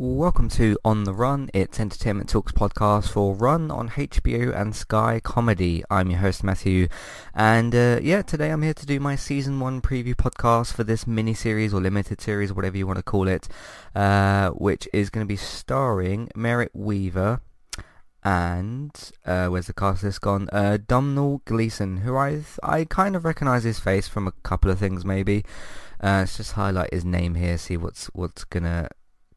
Welcome to On the Run. It's Entertainment Talks podcast for Run on HBO and Sky Comedy. I'm your host Matthew, and uh, yeah, today I'm here to do my season one preview podcast for this mini series or limited series, whatever you want to call it, uh, which is going to be starring Merritt Wever and uh, where's the cast list gone? Uh, Gleeson, who I I kind of recognise his face from a couple of things maybe. Uh, let's just highlight his name here, see what's what's gonna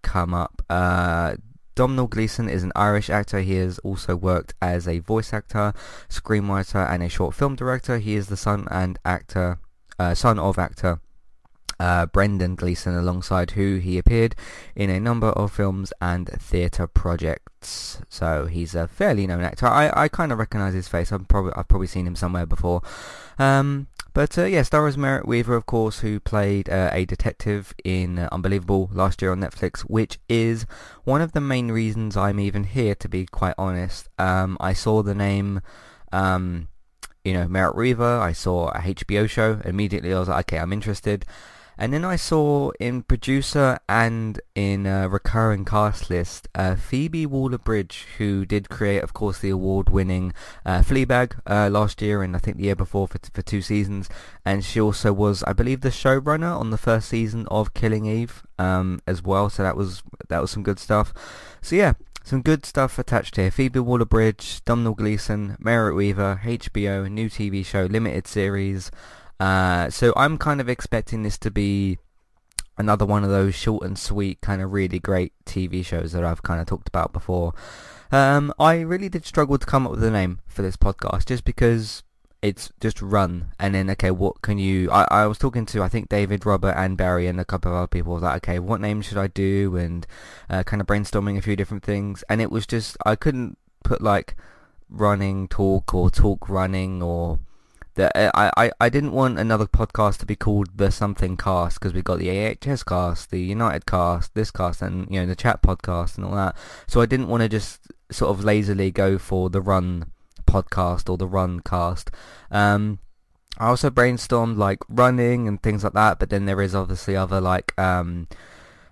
come up. Uh, Domhnall Gleeson is an Irish actor. He has also worked as a voice actor, screenwriter, and a short film director. He is the son and actor, uh, son of actor uh, Brendan Gleeson, alongside who he appeared in a number of films and theatre projects. So he's a fairly known actor. I, I kind of recognise his face. I've probably I've probably seen him somewhere before. Um, but uh, yeah, stars Merritt Wever, of course, who played uh, a detective in uh, Unbelievable last year on Netflix, which is one of the main reasons I'm even here, to be quite honest. Um, I saw the name, um, you know, Merritt Wever. I saw a HBO show. Immediately, I was like, okay, I'm interested. And then I saw in producer and in recurring cast list uh, Phoebe Waller-Bridge, who did create, of course, the award-winning uh, Fleabag uh, last year and I think the year before for, for two seasons. And she also was, I believe, the showrunner on the first season of Killing Eve um, as well. So that was that was some good stuff. So yeah, some good stuff attached here. Phoebe Waller-Bridge, Domhnall Gleeson, Merritt Wever, HBO, new TV show, limited series. Uh, so I'm kind of expecting this to be another one of those short and sweet, kind of really great TV shows that I've kind of talked about before. Um, I really did struggle to come up with a name for this podcast, just because it's just run and then okay what can you I, I was talking to I think David Robert and Barry and a couple of other people that okay what name should I do and uh, kind of brainstorming a few different things and it was just I couldn't put like running talk or talk running or that uh, I, I, I didn't want another podcast to be called the something cast because we got the AHS cast, the United cast, this cast, and you know the chat podcast and all that. So I didn't want to just sort of lazily go for the run podcast or the run cast. Um, I also brainstormed like running and things like that, but then there is obviously other like um,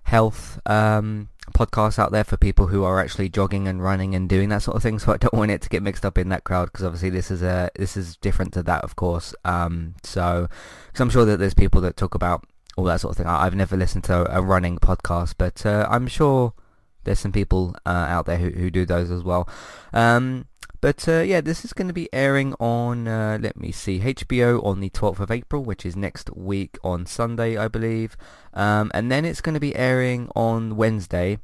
health um, podcasts out there for people who are actually jogging and running and doing that sort of thing. So I don't want it to get mixed up in that crowd because obviously this is a this is different to that, of course. Um, so because I'm sure that there's people that talk about all that sort of thing. I, have never listened to a running podcast, but uh, I'm sure there's some people uh, out there who, who do those as well. Um, but uh, yeah, this is going to be airing on, uh, let me see, HBO on the 12th of April, which is next week on Sunday, I believe. Um, and then it's going to be airing on Wednesday,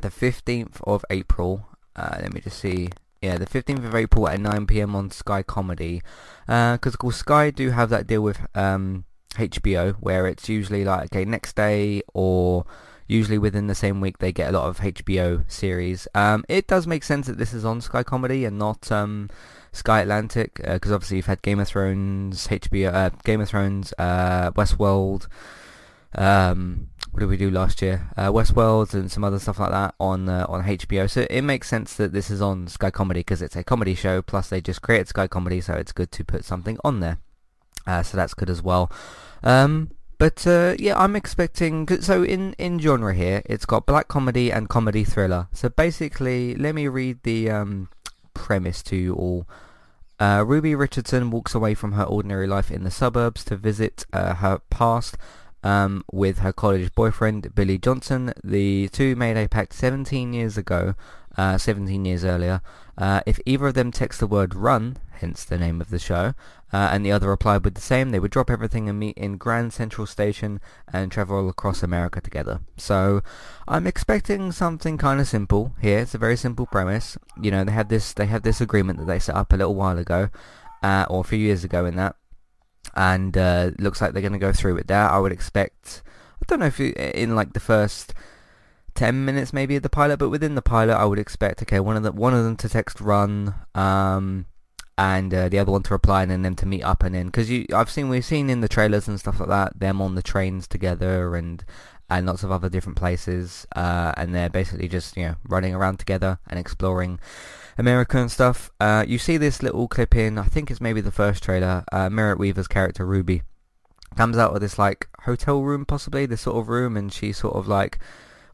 the 15th of April. Uh, let me just see. Yeah, the 15th of April at 9pm on Sky Comedy. Because, uh, of course, Sky do have that deal with um, HBO, where it's usually like, okay, next day or usually within the same week they get a lot of HBO series. Um, it does make sense that this is on Sky Comedy and not um, Sky Atlantic because uh, obviously you've had Game of Thrones, HBO, uh, Game of Thrones, uh, Westworld. Um, what did we do last year? Uh, Westworld and some other stuff like that on uh, on HBO. So it makes sense that this is on Sky Comedy because it's a comedy show. Plus they just created Sky Comedy, so it's good to put something on there. Uh, so that's good as well. Um, but uh, yeah, I'm expecting. So in in genre here, it's got black comedy and comedy thriller. So basically, let me read the um, premise to you all. Uh, Ruby Richardson walks away from her ordinary life in the suburbs to visit uh, her past um, with her college boyfriend Billy Johnson. The two made a pact 17 years ago, uh, 17 years earlier. Uh, if either of them text the word run, hence the name of the show, uh, and the other replied with the same, they would drop everything and meet in Grand Central Station and travel across America together. So I'm expecting something kind of simple here. It's a very simple premise. You know, they had this they had this agreement that they set up a little while ago, uh, or a few years ago in that, and uh, looks like they're going to go through with that. I would expect. I don't know if you, in like the first 10 minutes maybe of the pilot but within the pilot I would expect okay one of the one of them to text run um and uh, the other one to reply and then them to meet up and then because you I've seen we've seen in the trailers and stuff like that them on the trains together and and lots of other different places uh, and they're basically just you know running around together and exploring America and stuff. Uh, you see this little clip in I think it's maybe the first trailer. Uh, Merritt Wever's character Ruby comes out of this like hotel room possibly this sort of room and she sort of like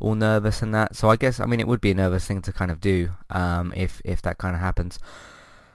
all nervous and that. So I guess I mean it would be a nervous thing to kind of do um, if if that kind of happens.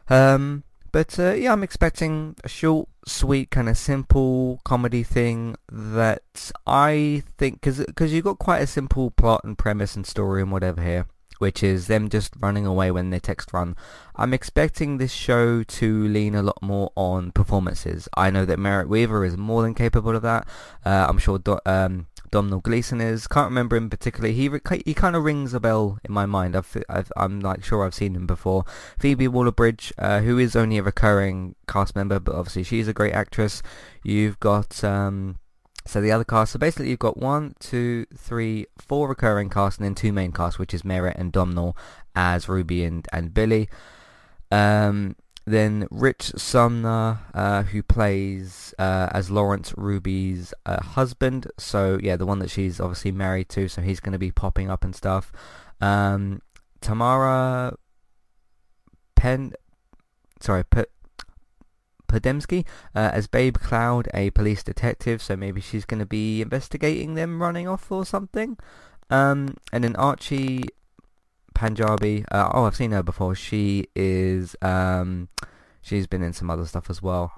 Um, but uh, yeah, I'm expecting a short, sweet, kind of simple comedy thing that I think because because you've got quite a simple plot and premise and story and whatever here which is them just running away when they text run. I'm expecting this show to lean a lot more on performances. I know that Merritt Wever is more than capable of that. Uh, I'm sure Do- um, Domhnall Gleeson is. Can't remember him particularly. He re- he kind of rings a bell in my mind. I've, I'm like sure I've seen him before. Phoebe Waller-Bridge, uh, who is only a recurring cast member, but obviously she's a great actress. You've got um, so the other cast, so basically you've got one, two, three, four recurring casts and then two main casts, which is Merritt and Domhnall as Ruby and, and Billy. Um, then Rich Sumner, uh, who plays uh, as Lawrence Ruby's uh, husband. So yeah, the one that she's obviously married to. So he's going to be popping up and stuff. Um, Tamara Pen, sorry, P- Podemski uh, as Babe Cloud, a police detective, so maybe she's going to be investigating them running off or something. Um, and then Archie Panjabi, uh, oh, I've seen her before. She is, um, she's been in some other stuff as well.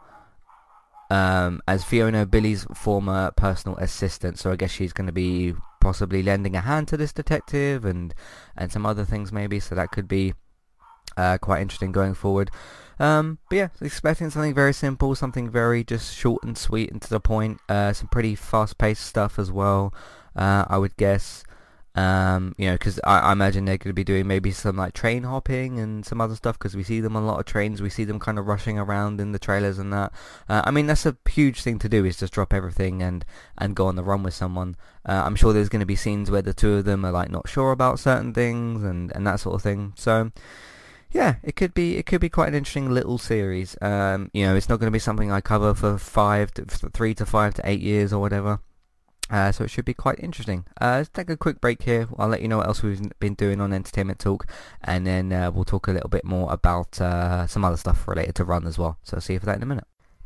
Um, as Fiona, Billy's former personal assistant, so I guess she's going to be possibly lending a hand to this detective and and some other things maybe, so that could be uh, quite interesting going forward. Um, but yeah, expecting something very simple, something very just short and sweet and to the point. Uh, some pretty fast-paced stuff as well, uh, I would guess. Um, you know, because I, I, imagine they're going to be doing maybe some like train hopping and some other stuff because we see them on a lot of trains. We see them kind of rushing around in the trailers and that. Uh, I mean, that's a huge thing to do is just drop everything and, and go on the run with someone. Uh, I'm sure there's going to be scenes where the two of them are like not sure about certain things and, and that sort of thing. So, yeah, it could be it could be quite an interesting little series. Um, you know, it's not going to be something I cover for five to three to five to eight years or whatever. Uh, so it should be quite interesting. Uh, let's take a quick break here. I'll let you know what else we've been doing on Entertainment Talk, and then uh, we'll talk a little bit more about uh, some other stuff related to Run as well. So I'll see you for that in a minute.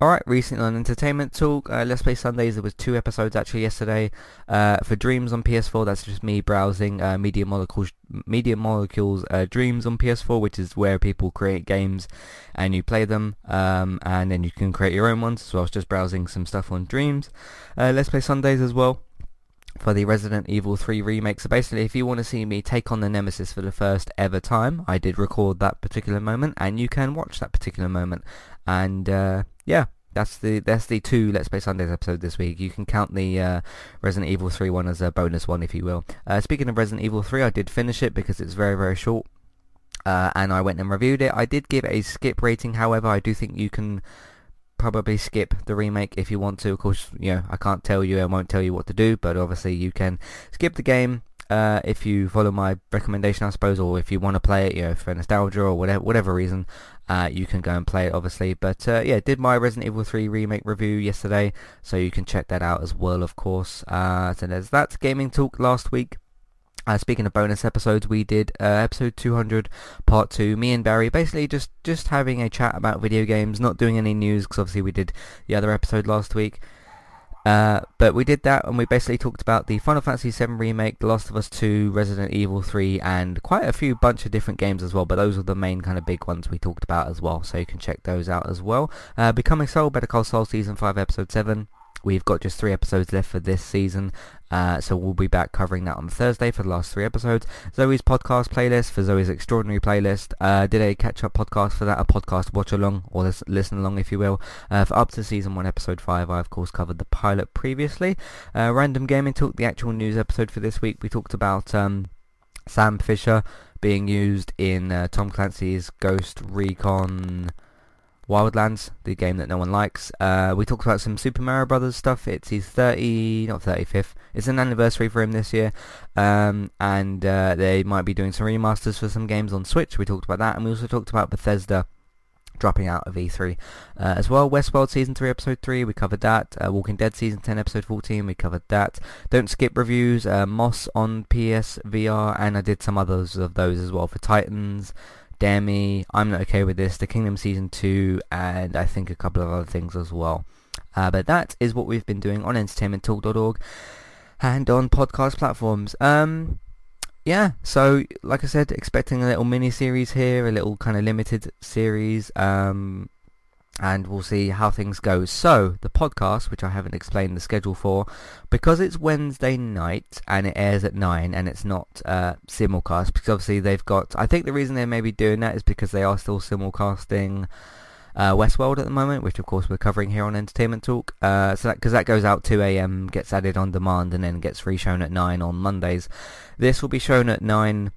Alright, recently on Entertainment Talk, uh, Let's Play Sundays, there was two episodes actually yesterday. Uh, for Dreams on PS4, that's just me browsing uh, Media Molecules, Media Molecules uh, Dreams on PS4, which is where people create games and you play them, um, and then you can create your own ones. So I was just browsing some stuff on Dreams. Uh, Let's Play Sundays as well for the Resident Evil 3 remake. So basically, if you want to see me take on the Nemesis for the first ever time, I did record that particular moment, and you can watch that particular moment. And uh, yeah, that's the that's the two Let's Play Sundays episode this week. You can count the uh, Resident Evil 3 one as a bonus one, if you will. Uh, speaking of Resident Evil 3, I did finish it because it's very very short. Uh, and I went and reviewed it. I did give a skip rating, however, I do think you can probably skip the remake if you want to. Of course, you know, I can't tell you, I won't tell you what to do, but obviously you can skip the game uh, if you follow my recommendation, I suppose, or if you want to play it, you know, for nostalgia or whatever, whatever reason, uh, you can go and play it, obviously. But uh, yeah, did my Resident Evil 3 remake review yesterday, so you can check that out as well, of course. Uh, so there's that gaming talk last week. Uh, speaking of bonus episodes, we did uh, episode 200, part 2, me and Barry, basically just, just having a chat about video games, not doing any news, because obviously we did the other episode last week. Uh, but we did that, and we basically talked about the Final Fantasy VII Remake, The Last of Us 2, Resident Evil 3, and quite a few bunch of different games as well, but those are the main kind of big ones we talked about as well, so you can check those out as well. Uh, Becoming Soul, Better Call Saul Season 5, Episode 7, We've got just three episodes left for this season, uh, so we'll be back covering that on Thursday for the last three episodes. Zoey's podcast playlist for Zoey's Extraordinary playlist. Uh, did a catch-up podcast for that, a podcast watch-along, or listen along if you will. Uh, for up to season 1, episode 5, I of course covered the pilot previously. Uh, Random Gaming Talk, the actual news episode for this week. We talked about um, Sam Fisher being used in uh, Tom Clancy's Ghost Recon... Wildlands, the game that no one likes. Uh, we talked about some Super Mario Brothers stuff. It's his 30, not 35th. It's an anniversary for him this year, um, and uh, they might be doing some remasters for some games on Switch. We talked about that, and we also talked about Bethesda dropping out of E3 uh, as well. Westworld Season 3 Episode 3, we covered that. Uh, Walking Dead Season 10 Episode 14, we covered that. Don't Skip reviews, uh, Moss on PSVR, and I did some others of those as well for Titans, Demi, I'm Not Okay With This, The Kingdom Season 2, and I think a couple of other things as well. Uh, but that is what we've been doing on entertainmenttalk.org and on podcast platforms. Um, yeah, so like I said, expecting a little mini series here, a little kind of limited series. Um, and we'll see how things go. So, the podcast, which I haven't explained the schedule for, because it's Wednesday night and it airs at 9 and it's not uh, simulcast, because obviously they've got, I think the reason they may be doing that is because they are still simulcasting uh, Westworld at the moment, which of course we're covering here on Entertainment Talk. Uh, so because that, that, goes out 2 a.m., gets added on demand, and then gets reshown at 9 on Mondays. This will be shown at 9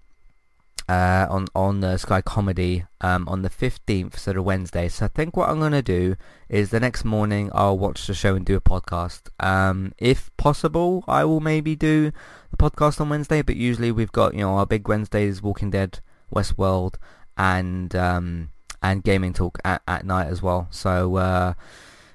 uh, on on the Sky Comedy um, on the 15th, so the Wednesday. So I think what I'm going to do is the next morning I'll watch the show and do a podcast. Um, if possible, I will maybe do the podcast on Wednesday, but usually we've got you know our big Wednesdays, Walking Dead, Westworld, and um, and gaming talk at, at night as well. So. Uh,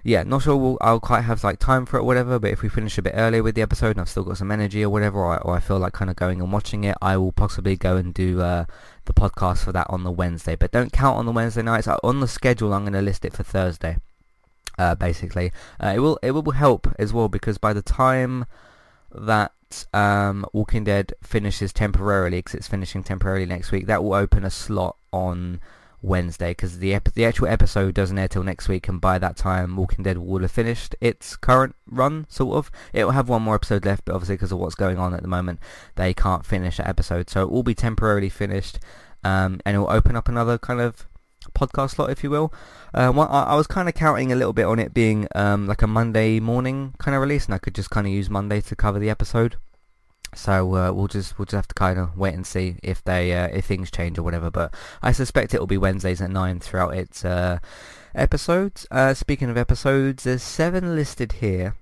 yeah, not sure we'll, I'll quite have like time for it or whatever, but if we finish a bit earlier with the episode and I've still got some energy or whatever, or I, or I feel like kind of going and watching it, I will possibly go and do uh, the podcast for that on the Wednesday. But don't count on the Wednesday nights. On the schedule, I'm going to list it for Thursday. Uh, basically, uh, it will it will help as well because by the time that um, Walking Dead finishes temporarily, because it's finishing temporarily next week, that will open a slot on Wednesday because the ep- the actual episode doesn't air till next week, and by that time, Walking Dead will have finished its current run. Sort of, it will have one more episode left, but obviously because of what's going on at the moment, they can't finish that episode, so it will be temporarily finished, um, and it will open up another kind of podcast slot, if you will. Uh, well, I, I, was kind of counting a little bit on it being um, like a Monday morning kind of release, and I could just kind of use Monday to cover the episode. So uh, we'll just we'll just have to kind of wait and see if they uh, if things change or whatever. But I suspect it will be Wednesdays at nine throughout its uh, episodes. Uh, speaking of episodes, there's seven listed here,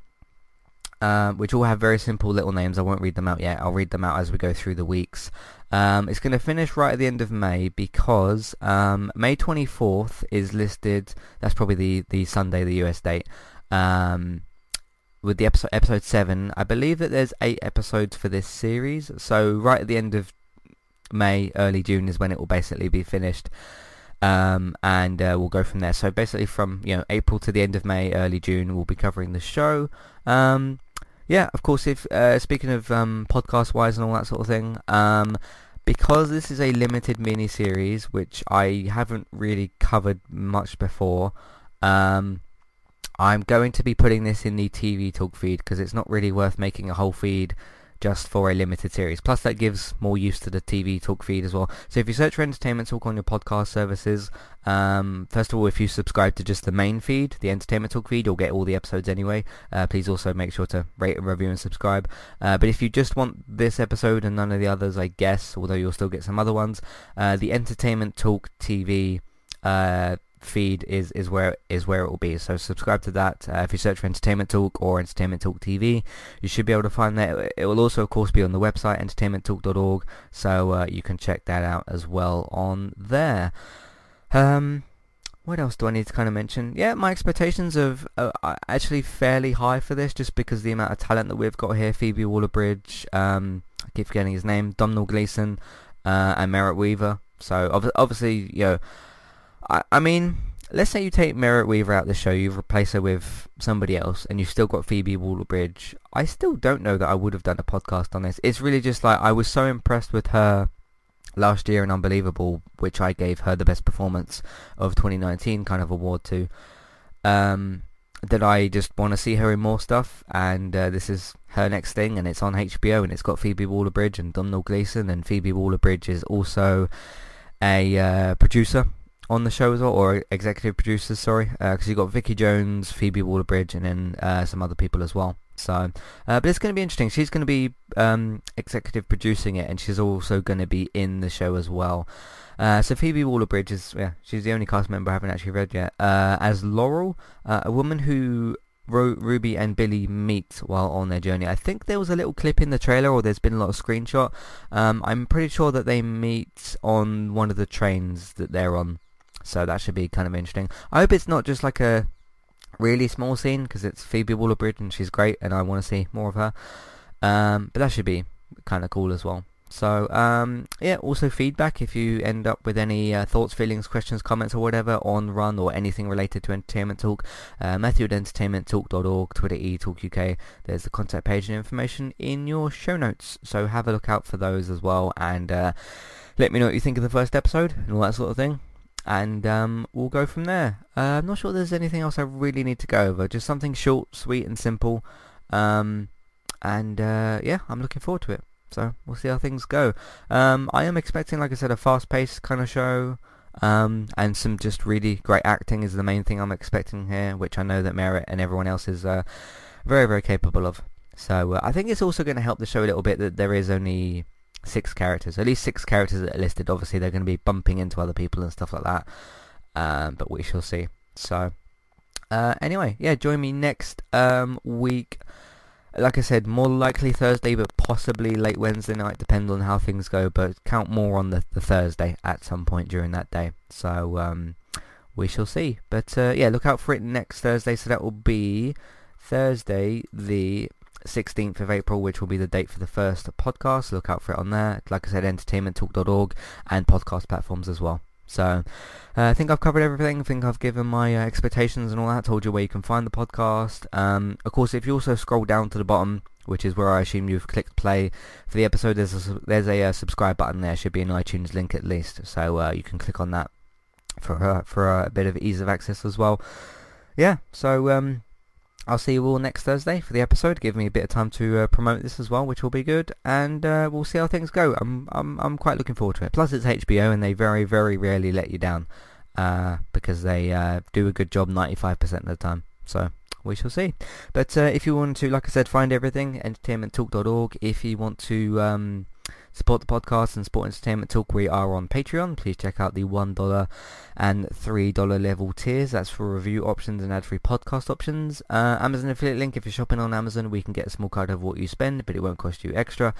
um, which all have very simple little names. I won't read them out yet. I'll read them out as we go through the weeks. Um, it's going to finish right at the end of May because um, May 24th is listed. That's probably the the Sunday, the US date. Um, with the episode episode seven. I believe that there's eight episodes for this series, so right at the end of May, early June is when it will basically be finished. Um, and uh, we'll go from there. So basically, from you know April to the end of May, early June, we'll be covering the show. Um, yeah, of course. If uh, speaking of um, podcast wise and all that sort of thing, um, because this is a limited mini series, which I haven't really covered much before. Um, I'm going to be putting this in the TV Talk feed because it's not really worth making a whole feed just for a limited series. Plus that gives more use to the TV Talk feed as well. So if you search for Entertainment Talk on your podcast services, um, first of all, if you subscribe to just the main feed, the Entertainment Talk feed, you'll get all the episodes anyway. Uh, please also make sure to rate and review and subscribe. Uh, but if you just want this episode and none of the others, I guess, although you'll still get some other ones, uh, the Entertainment Talk TV uh, feed is, is where is where it will be. So subscribe to that. Uh, if you search for Entertainment Talk or Entertainment Talk TV, you should be able to find that. It will also, of course, be on the website entertainmenttalk.org, so uh, you can check that out as well on there. Um, what else do I need to kind of mention? Yeah, my expectations of uh, are actually fairly high for this, just because the amount of talent that we've got here. Phoebe Waller-Bridge, um, I keep forgetting his name, Domhnall Gleeson, uh, and Merritt Wever. So ob- obviously, you know, I, I mean, let's say you take Merritt Wever out of the show, you replace her with somebody else, and you've still got Phoebe Waller-Bridge. I still don't know that I would have done a podcast on this. It's really just like I was so impressed with her last year in Unbelievable, which I gave her the best performance of 2019 kind of award to, um, that I just want to see her in more stuff. And uh, this is her next thing, and it's on HBO, and it's got Phoebe Waller-Bridge and Domhnall Gleeson, and Phoebe Waller-Bridge is also a uh, producer on the show as well, or executive producers, sorry, because uh, you've got Vicky Jones, Phoebe Waller-Bridge, and then uh, some other people as well. So, uh, but it's going to be interesting. She's going to be um, executive producing it, and she's also going to be in the show as well. Uh, so Phoebe Waller-Bridge is, yeah, she's the only cast member I haven't actually read yet. Uh, as Laurel, uh, a woman who Ruby and Billy meet while on their journey. I think there was a little clip in the trailer, or there's been a lot of screenshot. Um, I'm pretty sure that they meet on one of the trains that they're on. So that should be kind of interesting. I hope it's not just like a really small scene because it's Phoebe Waller-Bridge and she's great and I want to see more of her. Um, but that should be kind of cool as well. So um, yeah, also feedback if you end up with any uh, thoughts, feelings, questions, comments or whatever on Run or anything related to Entertainment Talk, uh, Matthew at entertainmenttalk.org, Twitter eTalkUK. There's the contact page and information in your show notes. So have a look out for those as well and uh, let me know what you think of the first episode and all that sort of thing and um, we'll go from there. Uh, I'm not sure there's anything else I really need to go over. Just something short, sweet, and simple. Um, and uh, yeah, I'm looking forward to it. So we'll see how things go. Um, I am expecting, like I said, a fast-paced kind of show. Um, and some just really great acting is the main thing I'm expecting here, which I know that Merritt and everyone else is uh, very, very capable of. So uh, I think it's also going to help the show a little bit that there is only six characters, at least six characters that are listed. Obviously, they're going to be bumping into other people and stuff like that, um, but we shall see. So, uh, anyway, yeah, join me next um, week. Like I said, more likely Thursday, but possibly late Wednesday night, depending on how things go. But count more on the, the Thursday at some point during that day. So um, we shall see. But uh, yeah, look out for it next Thursday. So that will be Thursday, the 16th of April, which will be the date for the first podcast. Look out for it on there. Like I said, entertainmenttalk.org and podcast platforms as well. So uh, I think I've covered everything. I think I've given my uh, expectations and all that. Told you where you can find the podcast. Um, of course, if you also scroll down to the bottom, which is where I assume you've clicked play for the episode, there's a, there's a uh, subscribe button there. Should be an iTunes link at least. So uh, you can click on that for for a bit of ease of access as well. Yeah. So um, I'll see you all next Thursday for the episode. Give me a bit of time to uh, promote this as well, which will be good, and uh, we'll see how things go. I'm I'm I'm quite looking forward to it. Plus, it's HBO, and they very very rarely let you down uh, because they uh, do a good job 95% of the time. So we shall see. But uh, if you want to, like I said, find everything entertainmenttalk.org. If you want to. Um, support the podcast and support Entertainment Talk, we are on Patreon. Please check out the $1 and $3 level tiers. That's for review options and ad-free podcast options. Uh, Amazon affiliate link, if you're shopping on Amazon, we can get a small cut of what you spend, but it won't cost you extra.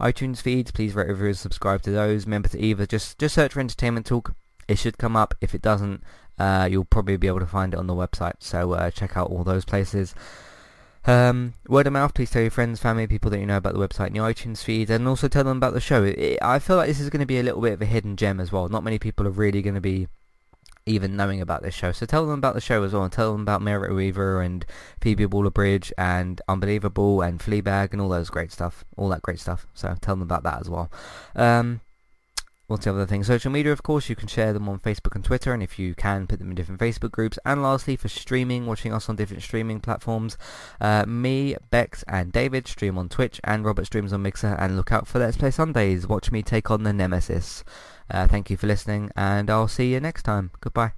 iTunes feeds, please rate, review, subscribe to those. Remember to either just, just search for Entertainment Talk. It should come up. If it doesn't, uh, you'll probably be able to find it on the website. So uh, check out all those places. Um, word of mouth, please tell your friends, family, people that you know about the website and your iTunes feed, and also tell them about the show. It, I feel like this is going to be a little bit of a hidden gem as well. Not many people are really going to be even knowing about this show. So tell them about the show as well, and tell them about Merritt Wever and Phoebe Waller-Bridge and Unbelievable and Fleabag and all those great stuff, all that great stuff. So tell them about that as well. Um, What's the other thing? Social media, of course, you can share them on Facebook and Twitter, and if you can, put them in different Facebook groups. And lastly, for streaming, watching us on different streaming platforms, uh, me, Bex, and David stream on Twitch, and Robert streams on Mixer, and look out for Let's Play Sundays. Watch me take on the Nemesis. Uh, thank you for listening, and I'll see you next time. Goodbye.